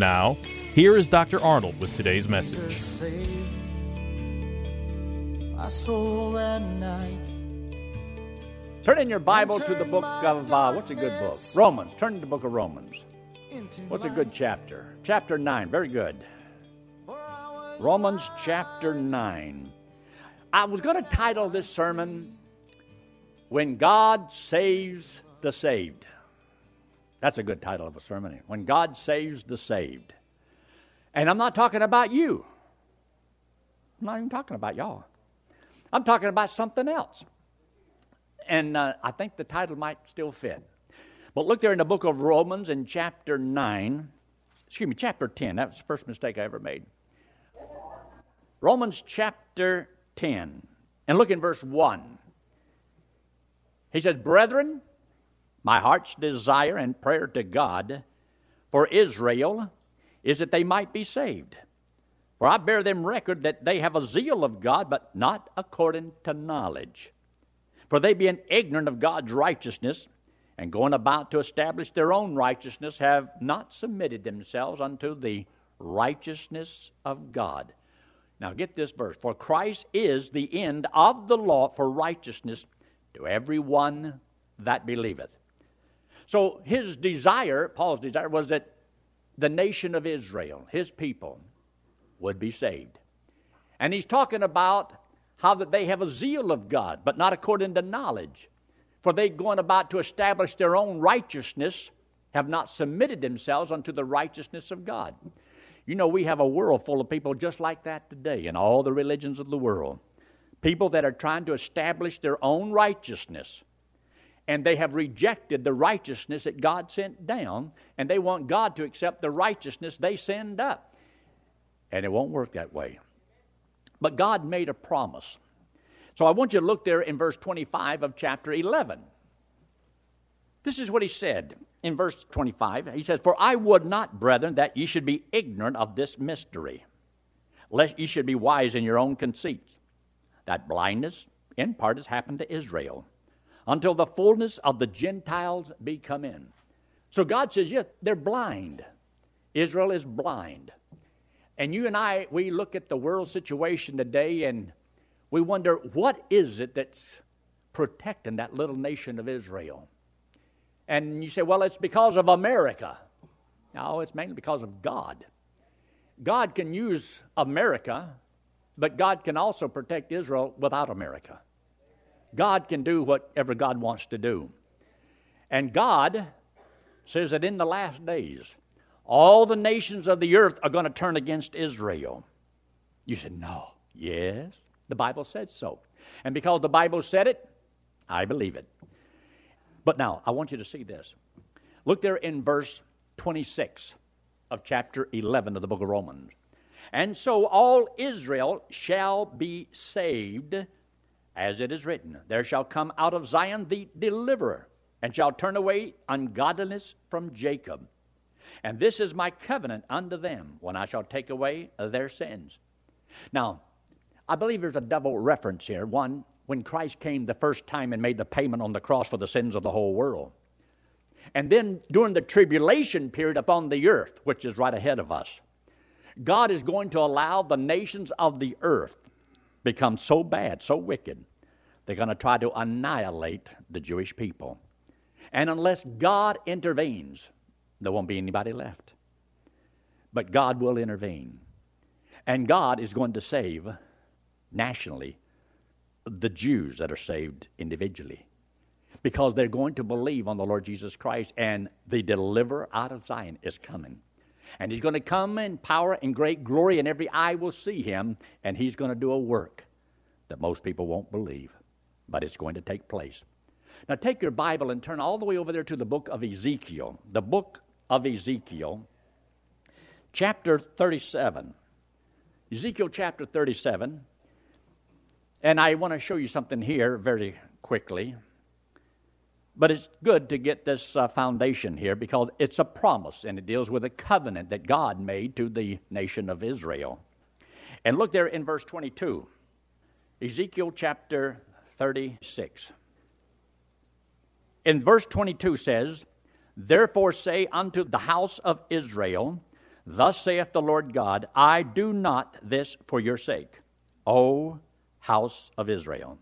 Now, here is Dr. Arnold with today's message. saved my soul that night. Turn in your Bible to the book of, uh, what's a good book? Romans. Turn to the book of Romans. What's a good chapter? Chapter 9. Very good. For I was Romans chapter 9. I was going to title this sermon, When God Saves the Saved. That's a good title of a sermon. When God Saves the Saved. And I'm not talking about you. I'm not even talking about y'all. I'm talking about something else. And uh, I think the title might still fit. But look there in the book of Romans in chapter 9, excuse me, chapter 10. That was the first mistake I ever made. Romans chapter 10. And look in verse 1. He says, Brethren, my heart's desire and prayer to God for Israel is that they might be saved. For I bear them record that they have a zeal of God, but not according to knowledge. For they, being ignorant of God's righteousness, and going about to establish their own righteousness, have not submitted themselves unto the righteousness of God. Now get this verse. For Christ is the end of the law for righteousness to every one that believeth. So his desire, Paul's desire, was that the nation of Israel, his people, would be saved. And he's talking about how that they have a zeal of God, but not according to knowledge. For they going about to establish their own righteousness have not submitted themselves unto the righteousness of God. You know, we have a world full of people just like that today in all the religions of the world. People that are trying to establish their own righteousness. And they have rejected the righteousness that God sent down, and they want God to accept the righteousness they send up. And it won't work that way. But God made a promise. So I want you to look there in verse 25 of chapter 11. This is what he said in verse 25. He says, For I would not, brethren, that ye should be ignorant of this mystery, lest ye should be wise in your own conceits. That blindness in part has happened to Israel, until the fullness of the Gentiles be come in. So God says, Yes, they're blind. Israel is blind. And you and I, we look at the world situation today and we wonder, what is it that's protecting that little nation of Israel? And you say, well, it's because of America. No, it's mainly because of God. God can use America, but God can also protect Israel without America. God can do whatever God wants to do. And God says that in the last days, all the nations of the earth are going to turn against Israel. You said, no. Yes, the Bible said so. And because the Bible said it, I believe it. But now, I want you to see this. Look there in verse 26 of chapter 11 of the book of Romans. And so all Israel shall be saved, as it is written There shall come out of Zion the deliverer, and shall turn away ungodliness from Jacob. And this is my covenant unto them when I shall take away their sins. Now, I believe there's a double reference here. One, when Christ came the first time and made the payment on the cross for the sins of the whole world. And then during the tribulation period upon the earth, which is right ahead of us, God is going to allow the nations of the earth become so bad, so wicked, they're going to try to annihilate the Jewish people. And unless God intervenes, there won't be anybody left. But God will intervene. And God is going to save nationally the Jews that are saved individually because they're going to believe on the Lord Jesus Christ, and the deliverer out of Zion is coming. And he's going to come in power and great glory, and every eye will see him, and he's going to do a work that most people won't believe, but it's going to take place. Now, take your Bible and turn all the way over there to the book of Ezekiel. The book of Ezekiel, chapter 37. Ezekiel chapter 37. And I want to show you something here very quickly. But it's good to get this uh, foundation here because it's a promise and it deals with a covenant that God made to the nation of Israel. And look there in verse 22, Ezekiel chapter 36. In verse 22 says, Therefore say unto the house of Israel, Thus saith the Lord God, I do not this for your sake, O house of Israel,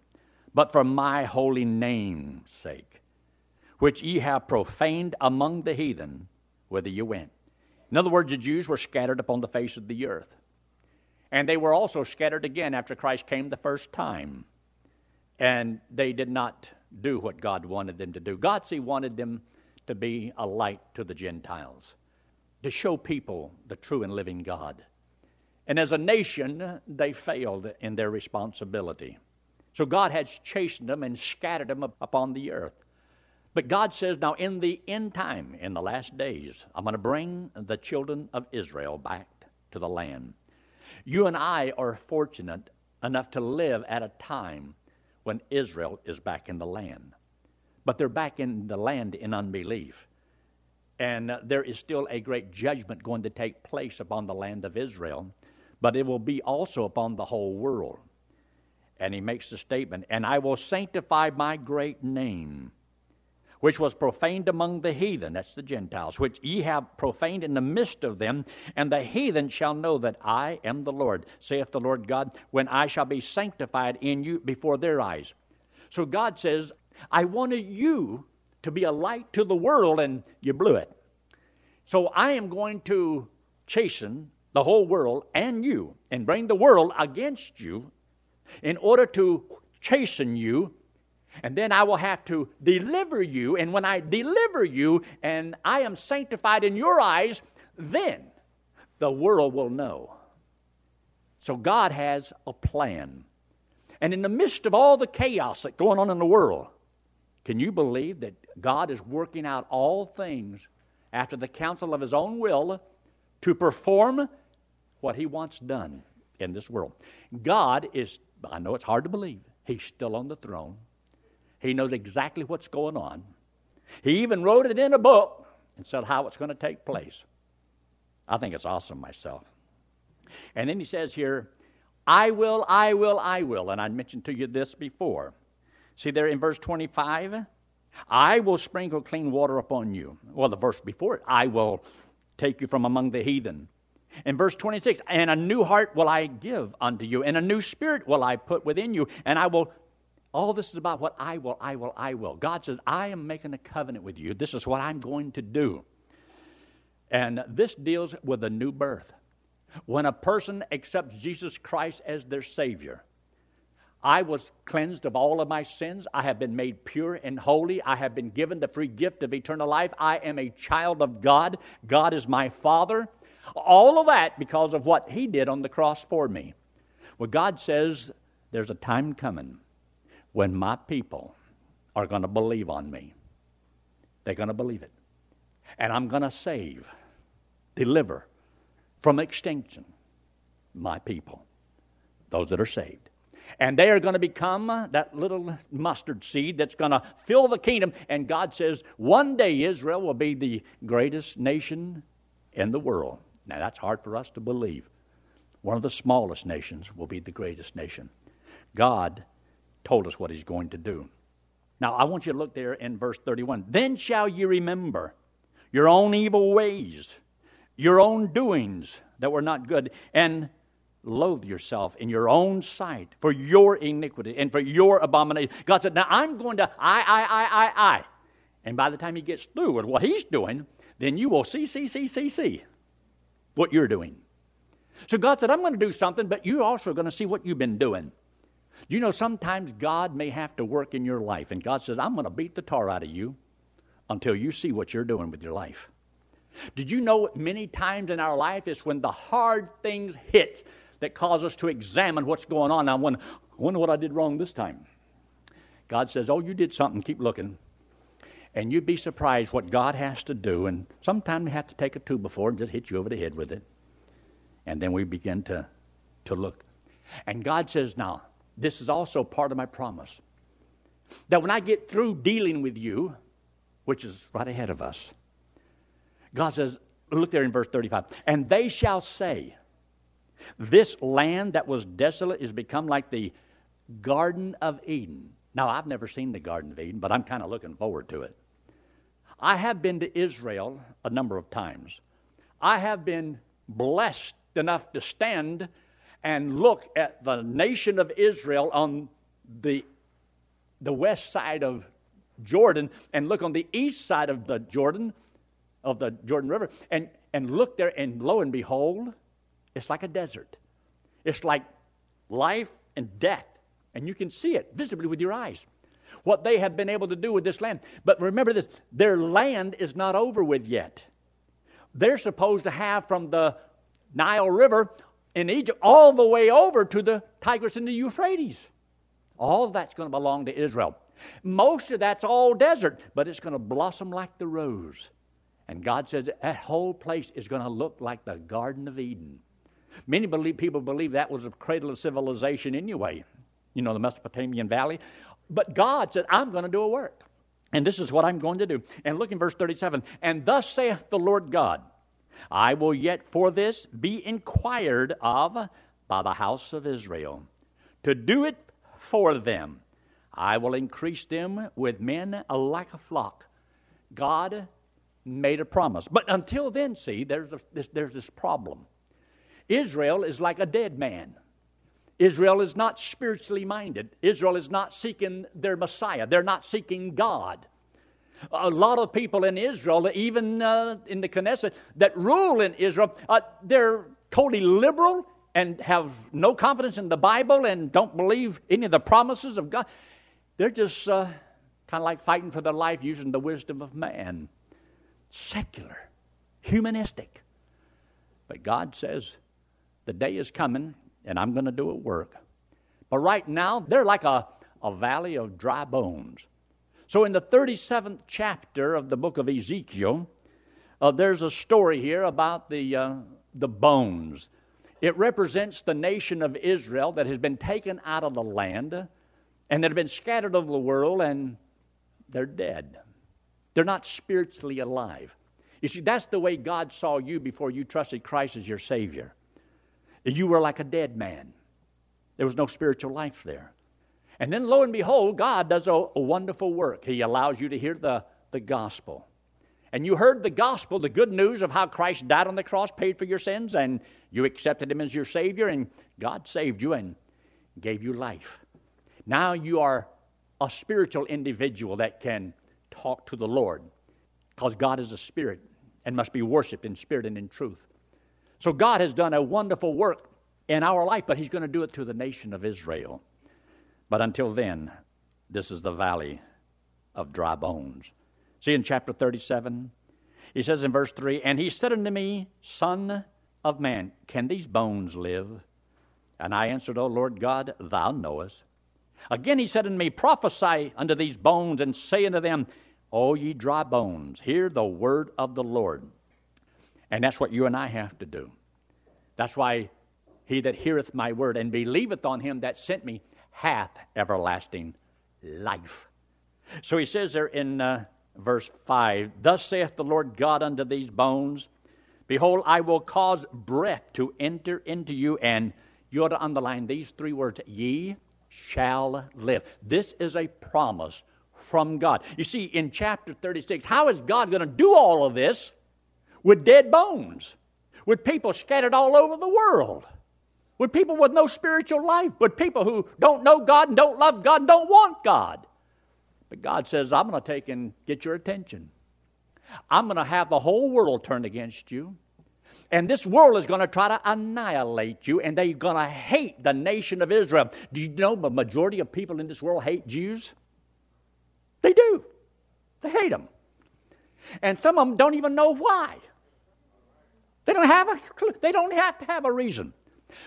but for my holy name's sake which ye have profaned among the heathen, whither you went. In other words, the Jews were scattered upon the face of the earth. And they were also scattered again after Christ came the first time. And they did not do what God wanted them to do. God, see, wanted them to be a light to the Gentiles, to show people the true and living God. And as a nation, they failed in their responsibility. So God has chastened them and scattered them upon the earth. But God says, now in the end time, in the last days, I'm going to bring the children of Israel back to the land. You and I are fortunate enough to live at a time when Israel is back in the land. But they're back in the land in unbelief. And uh, there is still a great judgment going to take place upon the land of Israel, but it will be also upon the whole world. And he makes the statement, And I will sanctify my great name which was profaned among the heathen, that's the Gentiles, which ye have profaned in the midst of them, and the heathen shall know that I am the Lord, saith the Lord God, when I shall be sanctified in you before their eyes. So God says, I wanted you to be a light to the world, and you blew it. So I am going to chasten the whole world and you, and bring the world against you in order to chasten you and then I will have to deliver you. And when I deliver you and I am sanctified in your eyes, then the world will know. So God has a plan. And in the midst of all the chaos that's going on in the world, can you believe that God is working out all things after the counsel of His own will to perform what He wants done in this world? God is, I know it's hard to believe, He's still on the throne. He knows exactly what's going on. He even wrote it in a book and said how it's going to take place. I think it's awesome myself. And then he says here, I will, I will, I will. And I mentioned to you this before. See there in verse 25? I will sprinkle clean water upon you. Well, the verse before it, I will take you from among the heathen. In verse 26, and a new heart will I give unto you, and a new spirit will I put within you, and I will all this is about what I will, I will, I will. God says, I am making a covenant with you. This is what I'm going to do. And this deals with a new birth. When a person accepts Jesus Christ as their Savior, I was cleansed of all of my sins. I have been made pure and holy. I have been given the free gift of eternal life. I am a child of God. God is my Father. All of that because of what He did on the cross for me. Well, God says there's a time coming when my people are going to believe on me. They're going to believe it. And I'm going to save, deliver from extinction my people, those that are saved. And they are going to become that little mustard seed that's going to fill the kingdom. And God says, one day Israel will be the greatest nation in the world. Now, that's hard for us to believe. One of the smallest nations will be the greatest nation. God told us what he's going to do. Now, I want you to look there in verse 31. Then shall ye remember your own evil ways, your own doings that were not good, and loathe yourself in your own sight for your iniquity and for your abomination. God said, Now I'm going to I, I, I, I, I. And by the time he gets through with what he's doing, then you will see, see, see, see, see what you're doing. So God said, I'm going to do something, but you're also going to see what you've been doing. You know, sometimes God may have to work in your life, and God says, I'm going to beat the tar out of you until you see what you're doing with your life. Did you know many times in our life it's when the hard things hit that cause us to examine what's going on? I wonder, I wonder what I did wrong this time. God says, Oh, you did something, keep looking. And you'd be surprised what God has to do. And sometimes He has to take a two before and just hit you over the head with it. And then we begin to, to look. And God says, Now, this is also part of my promise. That when I get through dealing with you, which is right ahead of us, God says, look there in verse 35, and they shall say, This land that was desolate is become like the Garden of Eden. Now, I've never seen the Garden of Eden, but I'm kind of looking forward to it. I have been to Israel a number of times. I have been blessed enough to stand and look at the nation of Israel on the, the west side of Jordan and look on the east side of the Jordan, of the Jordan River, and, and look there, and lo and behold, it's like a desert. It's like life and death. And you can see it visibly with your eyes. What they have been able to do with this land. But remember this their land is not over with yet. They're supposed to have from the Nile River in Egypt all the way over to the Tigris and the Euphrates. All that's going to belong to Israel. Most of that's all desert, but it's going to blossom like the rose. And God says that whole place is going to look like the Garden of Eden. Many believe, people believe that was a cradle of civilization anyway, you know, the Mesopotamian Valley. But God said, I'm going to do a work. And this is what I'm going to do. And look in verse 37 And thus saith the Lord God, I will yet for this be inquired of by the house of Israel, to do it for them. I will increase them with men like a flock. God made a promise. But until then, see, there's, a, this, there's this problem. Israel is like a dead man. Israel is not spiritually minded. Israel is not seeking their Messiah. They're not seeking God. A lot of people in Israel, even uh, in the Knesset, that rule in Israel, uh, they're totally liberal and have no confidence in the Bible and don't believe any of the promises of God. They're just uh, kind of like fighting for their life using the wisdom of man. Secular, humanistic. But God says, the day is coming and I'm going to do a work. But right now, they're like a, a valley of dry bones. So, in the 37th chapter of the book of Ezekiel, uh, there's a story here about the, uh, the bones. It represents the nation of Israel that has been taken out of the land and that have been scattered over the world, and they're dead. They're not spiritually alive. You see, that's the way God saw you before you trusted Christ as your Savior. You were like a dead man, there was no spiritual life there. And then, lo and behold, God does a, a, wonderful work. He allows you to hear the, the gospel. And you heard the gospel, the good news of how Christ died on the cross, paid for your sins, and you accepted Him as your Savior, and God saved you and gave you life. Now you are a spiritual individual that can talk to the Lord because God is a spirit and must be worshiped in spirit and in truth. So God has done a wonderful work in our life, but He's going to do it to the nation of Israel. But until then, this is the valley of dry bones. See in chapter 37, he says in verse 3 And he said unto me, Son of man, can these bones live? And I answered, O Lord God, thou knowest. Again he said unto me, Prophesy unto these bones, and say unto them, O ye dry bones, hear the word of the Lord. And that's what you and I have to do. That's why he that heareth my word and believeth on him that sent me hath everlasting life. So he says there in uh, verse 5 Thus saith the Lord God unto these bones, Behold, I will cause breath to enter into you, and you ought to underline these three words ye shall live. This is a promise from God. You see, in chapter 36, how is God going to do all of this with dead bones? With people scattered all over the world? With people with no spiritual life, with people who don't know God and don't love God and don't want God. But God says, I'm going to take and get your attention. I'm going to have the whole world turn against you. And this world is going to try to annihilate you, and they're going to hate the nation of Israel. Do you know the majority of people in this world hate Jews? They do. They hate them. And some of them don't even know why. They don't have a. They don't have to have a reason.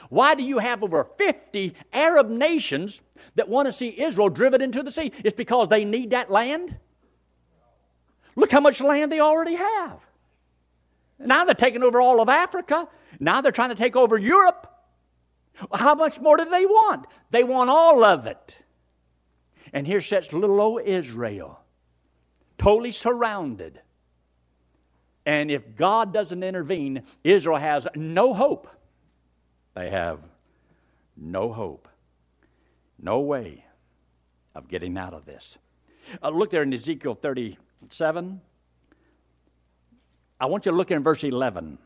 Why do you have over 50 Arab nations that want to see Israel driven into the sea? It's because they need that land. Look how much land they already have. Now they're taking over all of Africa. Now they're trying to take over Europe. How much more do they want? They want all of it. And here sits little old Israel, totally surrounded. And if God doesn't intervene, Israel has no hope. They have no hope, no way of getting out of this. Uh, look there in Ezekiel 37. I want you to look in verse 11.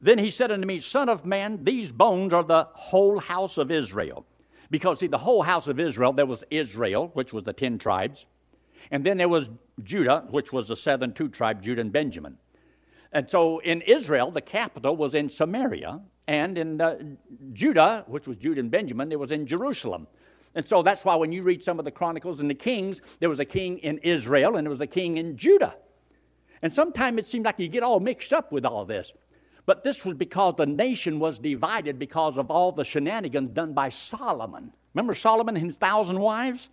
Then he said unto me, Son of man, these bones are the whole house of Israel. Because, see, the whole house of Israel, there was Israel, which was the ten tribes, and then there was Judah, which was the southern two tribes, Judah and Benjamin. And so in Israel, the capital was in Samaria, and in uh, Judah, which was Judah and Benjamin, it was in Jerusalem. And so that's why when you read some of the Chronicles and the Kings, there was a king in Israel and there was a king in Judah. And sometimes it seemed like you get all mixed up with all this. But this was because the nation was divided because of all the shenanigans done by Solomon. Remember Solomon and his thousand wives?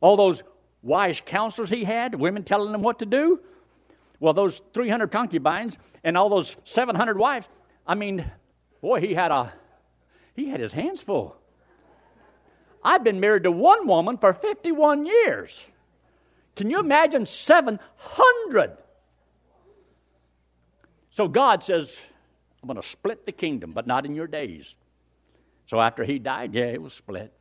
All those wise counselors he had, women telling him what to do? Well, those 300 concubines and all those 700 wives, I mean, boy, he had a he had his hands full. I've been married to one woman for 51 years. Can you imagine 700? So God says, I'm going to split the kingdom, but not in your days. So after he died, yeah, it was split.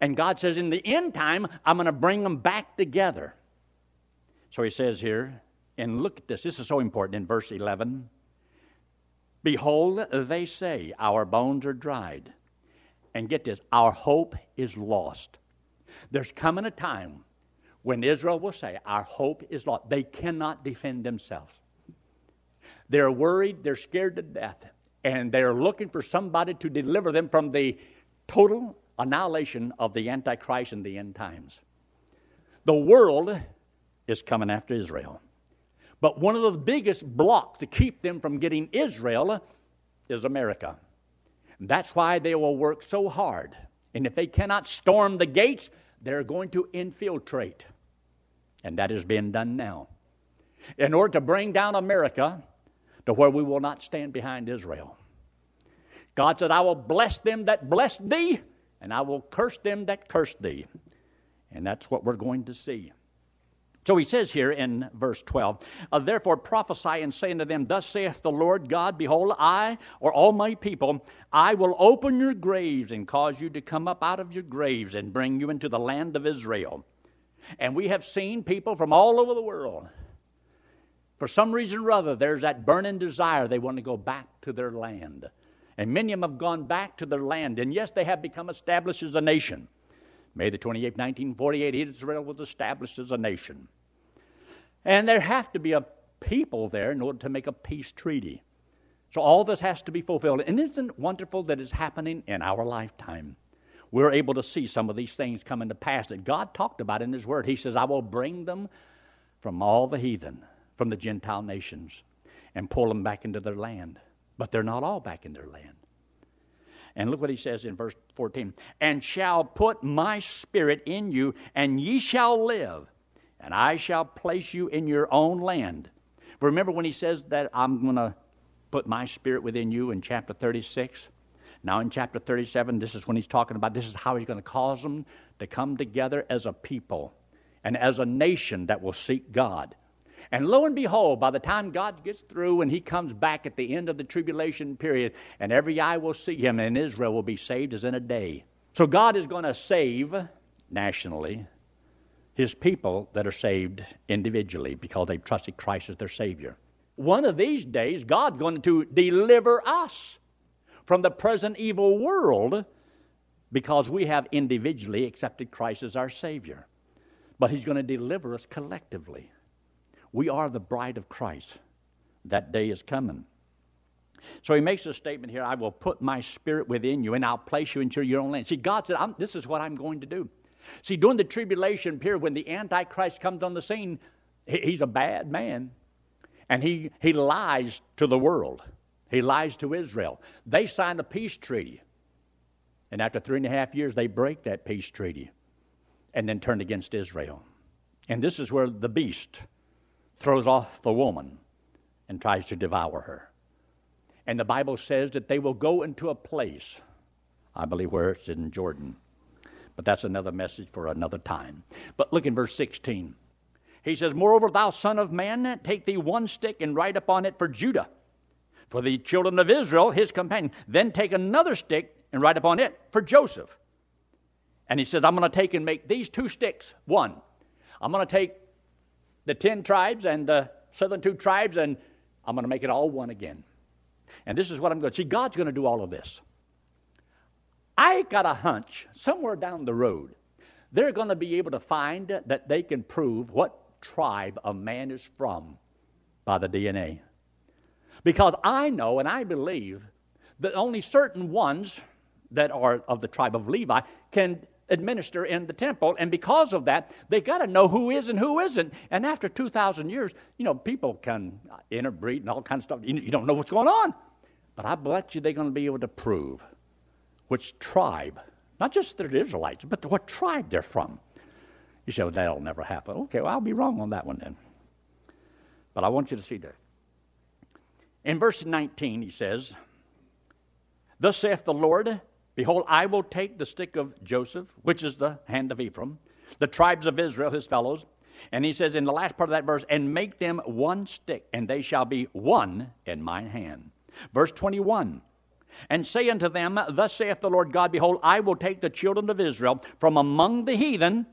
And God says, in the end time, I'm going to bring them back together. So he says here, and look at this, this is so important in verse 11. Behold, they say, Our bones are dried. And get this, our hope is lost. There's coming a time when Israel will say, Our hope is lost. They cannot defend themselves. They're worried, they're scared to death, and they're looking for somebody to deliver them from the total annihilation of the Antichrist in the end times. The world is coming after Israel. But one of the biggest blocks to keep them from getting Israel is America. That's why they will work so hard. And if they cannot storm the gates, they're going to infiltrate. And that is being done now. In order to bring down America to where we will not stand behind Israel. God said, I will bless them that bless thee, and I will curse them that curse thee. And that's what we're going to see. So he says here in verse 12, uh, Therefore prophesy and say unto them, Thus saith the Lord God, Behold, I, or all my people, I will open your graves and cause you to come up out of your graves and bring you into the land of Israel. And we have seen people from all over the world. For some reason or other, there's that burning desire they want to go back to their land. And many of them have gone back to their land. And yes, they have become established as a nation. May the 28th, 1948, Israel was established as a nation. And there have to be a people there in order to make a peace treaty. So all this has to be fulfilled. And isn't it wonderful that it's happening in our lifetime? We're able to see some of these things come into pass that God talked about in His Word. He says, I will bring them from all the heathen, from the Gentile nations, and pull them back into their land. But they're not all back in their land. And look what he says in verse 14 And shall put my spirit in you, and ye shall live, and I shall place you in your own land. Remember when he says that I'm going to put my spirit within you in chapter 36? Now, in chapter 37, this is when he's talking about this is how he's going to cause them to come together as a people and as a nation that will seek God. And lo and behold, by the time God gets through and he comes back at the end of the tribulation period, and every eye will see him, and Israel will be saved as in a day. So God is going to save nationally his people that are saved individually because they've trusted Christ as their Savior. One of these days, God's going to deliver us from the present evil world because we have individually accepted Christ as our Savior. But He's going to deliver us collectively. We are the bride of Christ. that day is coming. So he makes a statement here I will put my spirit within you and I'll place you into your own land. See, God said, This is what I'm going to do. See, during the tribulation period, when the Antichrist comes on the scene, he's a bad man. And he, he lies to the world, he lies to Israel. They sign a peace treaty. And after three and a half years, they break that peace treaty and then turn against Israel. And this is where the beast throws off the woman and tries to devour her. And the Bible says that they will go into a place, I believe where it's in Jordan. But that's another message for another time. But look in verse 16. He says, Moreover, thou son of man, take thee one stick and write upon it for Judah, for the children of Israel, his companion. Then take another stick and write upon it for Joseph. And he says, I'm going to take and make these two sticks one. I'm going to take the ten tribes and the southern two tribes, and I'm going to make it all one again. And this is what I'm going to see. God's going to do all of this. I got a hunch somewhere down the road, they're going to be able to find that they can prove what tribe a man is from by the DNA. Because I know and I believe that only certain ones that are of the tribe of Levi can administer in the temple. And because of that, they got to know who is and who isn't. And after 2,000 years, you know, people can interbreed and all kinds of stuff. You, you don't know what's going on. But I bet you they're going to be able to prove which tribe, not just they're Israelites, but what tribe they're from. You say, well, that'll never happen. Okay, well, I'll be wrong on that one then. But I want you to see that. In verse 19, he says, Thus saith the Lord, Behold, I will take the stick of Joseph, which is the hand of Ephraim, the tribes of Israel, his fellows. And he says in the last part of that verse, and make them one stick, and they shall be one in mine hand. Verse 21 And say unto them, Thus saith the Lord God, Behold, I will take the children of Israel from among the heathen,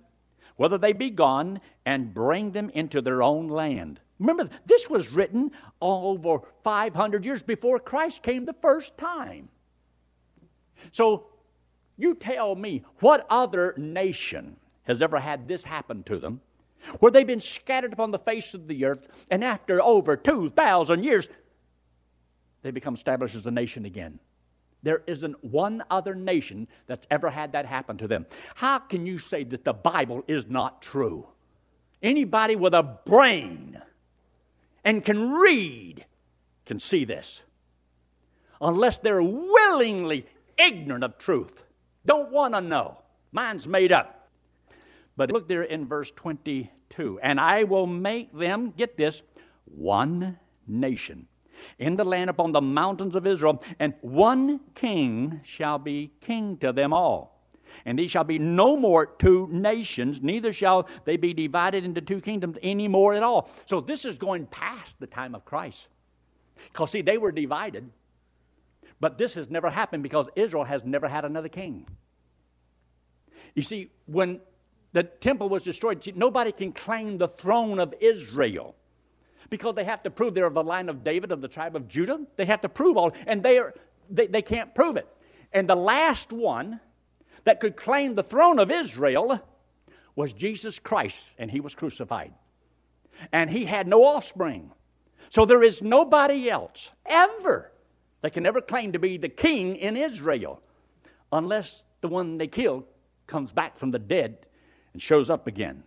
whether they be gone, and bring them into their own land. Remember, this was written over 500 years before Christ came the first time. So you tell me what other nation has ever had this happen to them, where they've been scattered upon the face of the earth, and after over 2,000 years, they become established as a nation again. There isn't one other nation that's ever had that happen to them. How can you say that the Bible is not true? Anybody with a brain and can read can see this. Unless they're willingly ignorant of truth, don't want to know. Mine's made up. But look there in verse 22 and I will make them, get this, one nation in the land upon the mountains of Israel, and one king shall be king to them all. And these shall be no more two nations, neither shall they be divided into two kingdoms any more at all. So this is going past the time of Christ. Because, see, they were divided. But this has never happened because Israel has never had another king. You see, when the temple was destroyed, nobody can claim the throne of Israel because they have to prove they're of the line of David, of the tribe of Judah. They have to prove all, and they, are, they, they can't prove it. And the last one that could claim the throne of Israel was Jesus Christ, and he was crucified. And he had no offspring. So there is nobody else ever that can never claim to be the king in Israel unless the one they killed comes back from the dead and shows up again.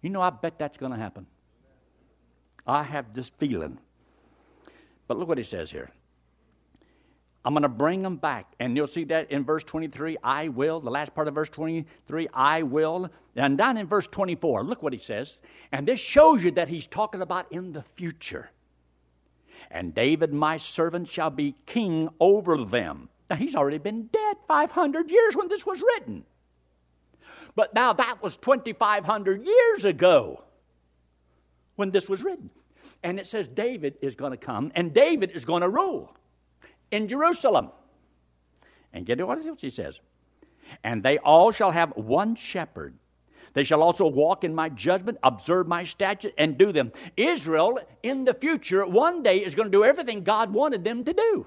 You know, I bet that's going to happen. I have this feeling. But look what he says here. I'm going to bring them back. And you'll see that in verse 23, I will. The last part of verse 23, I will. And down in verse 24, look what he says. And this shows you that he's talking about in the future. And David, my servant, shall be king over them. Now, he's already been dead 500 years when this was written. But now that was 2,500 years ago when this was written. And it says David is going to come and David is going to rule in Jerusalem. And get what else he says. And they all shall have one shepherd. They shall also walk in my judgment, observe my statutes, and do them. Israel, in the future, one day is going to do everything God wanted them to do.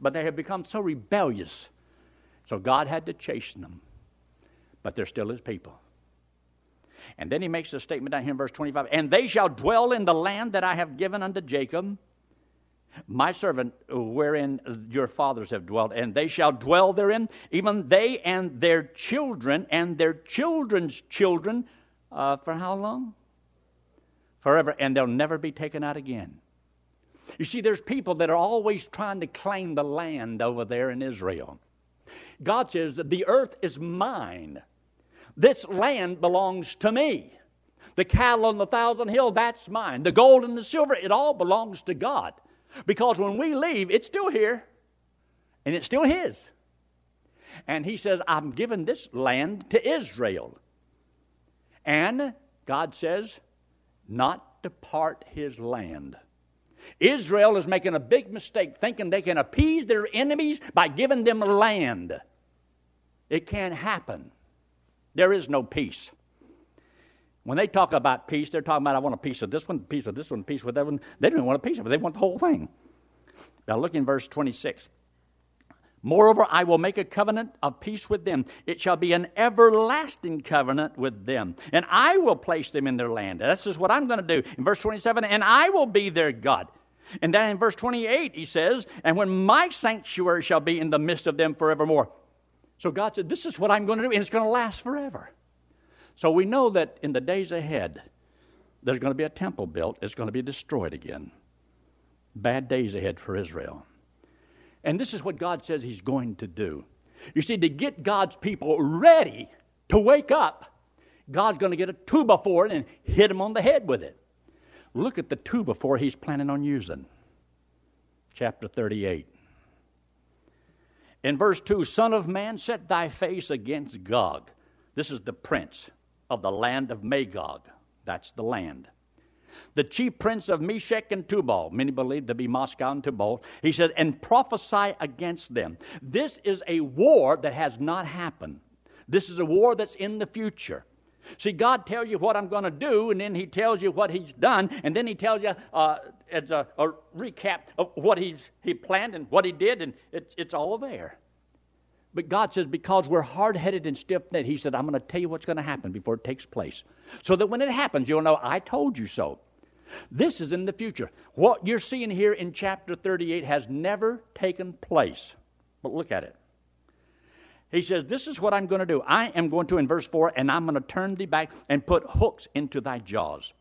But they have become so rebellious. So God had to chasten them. But they're still his people. And then he makes a statement down here in verse 25 And they shall dwell in the land that I have given unto Jacob, my servant, wherein your fathers have dwelt, and they shall dwell therein, even they and their children and their children's children, uh, for how long? Forever, and they'll never be taken out again. You see, there's people that are always trying to claim the land over there in Israel. God says, The earth is mine. This land belongs to me. The cattle on the thousand hill, that's mine. The gold and the silver, it all belongs to God. Because when we leave, it's still here and it's still His. And He says, I'm giving this land to Israel. And God says, not to part His land. Israel is making a big mistake thinking they can appease their enemies by giving them land. It can't happen. There is no peace. When they talk about peace, they're talking about, I want a piece of this one, piece of this one, piece with that one. They don't want a piece of it, they want the whole thing. Now look in verse 26. Moreover, I will make a covenant of peace with them. It shall be an everlasting covenant with them. And I will place them in their land. That's just what I'm going to do. In verse 27, and I will be their God. And then in verse 28, he says, And when my sanctuary shall be in the midst of them forevermore. So God said, This is what I'm going to do, and it's going to last forever. So we know that in the days ahead, there's going to be a temple built, it's going to be destroyed again. Bad days ahead for Israel. And this is what God says He's going to do. You see, to get God's people ready to wake up, God's going to get a two by four and hit them on the head with it. Look at the two by four He's planning on using. Chapter 38. In verse 2, Son of man, set thy face against Gog. This is the prince of the land of Magog. That's the land. The chief prince of Meshech and Tubal, many believe to be Moscow and Tubal, he says, and prophesy against them. This is a war that has not happened. This is a war that's in the future. See, God tells you what I'm going to do, and then He tells you what He's done, and then He tells you uh, as a, a, recap of what He's He planned and what He did, and it's, it's all there. But God says, because we're hard headed and stiff necked, He said, I'm going to tell you what's going to happen before it takes place. So that when it happens, you'll know, I told you so. This is in the future. What you're seeing here in chapter 38 has never taken place. But look at it. He says, This is what I'm going to do. I am going to, in verse 4, and I'm going to turn thee back and put hooks into thy jaws.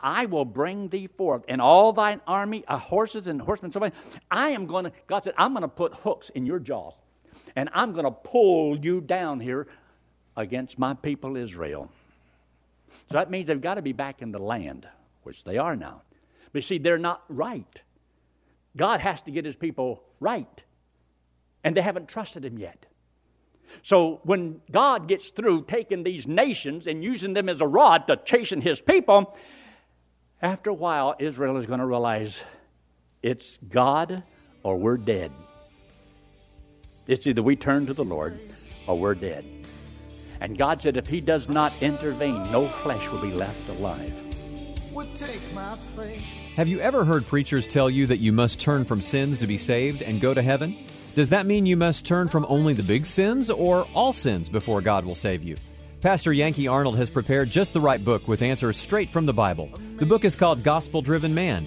I will bring thee forth, and all thine army, uh, horses and horsemen, so I am going to, God said, I'm going to put hooks in your jaws and I'm going to pull you down here against my people Israel. So that means they've got to be back in the land, which they are now. But see, they're not right. God has to get his people right, and they haven't trusted him yet. So when God gets through taking these nations and using them as a rod to chasten his people, after a while, Israel is going to realize it's God or we're dead. It's either we turn to the Lord or we're dead. And God said, if He does not intervene, no flesh will be left alive. Have you ever heard preachers tell you that you must turn from sins to be saved and go to heaven? Does that mean you must turn from only the big sins or all sins before God will save you? Pastor Yankee Arnold has prepared just the right book with answers straight from the Bible. The book is called Gospel Driven Man,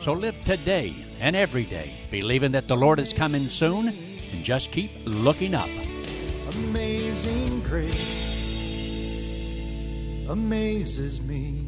So live today and every day, believing that the Lord is coming soon, and just keep looking up. Amazing grace amazes me.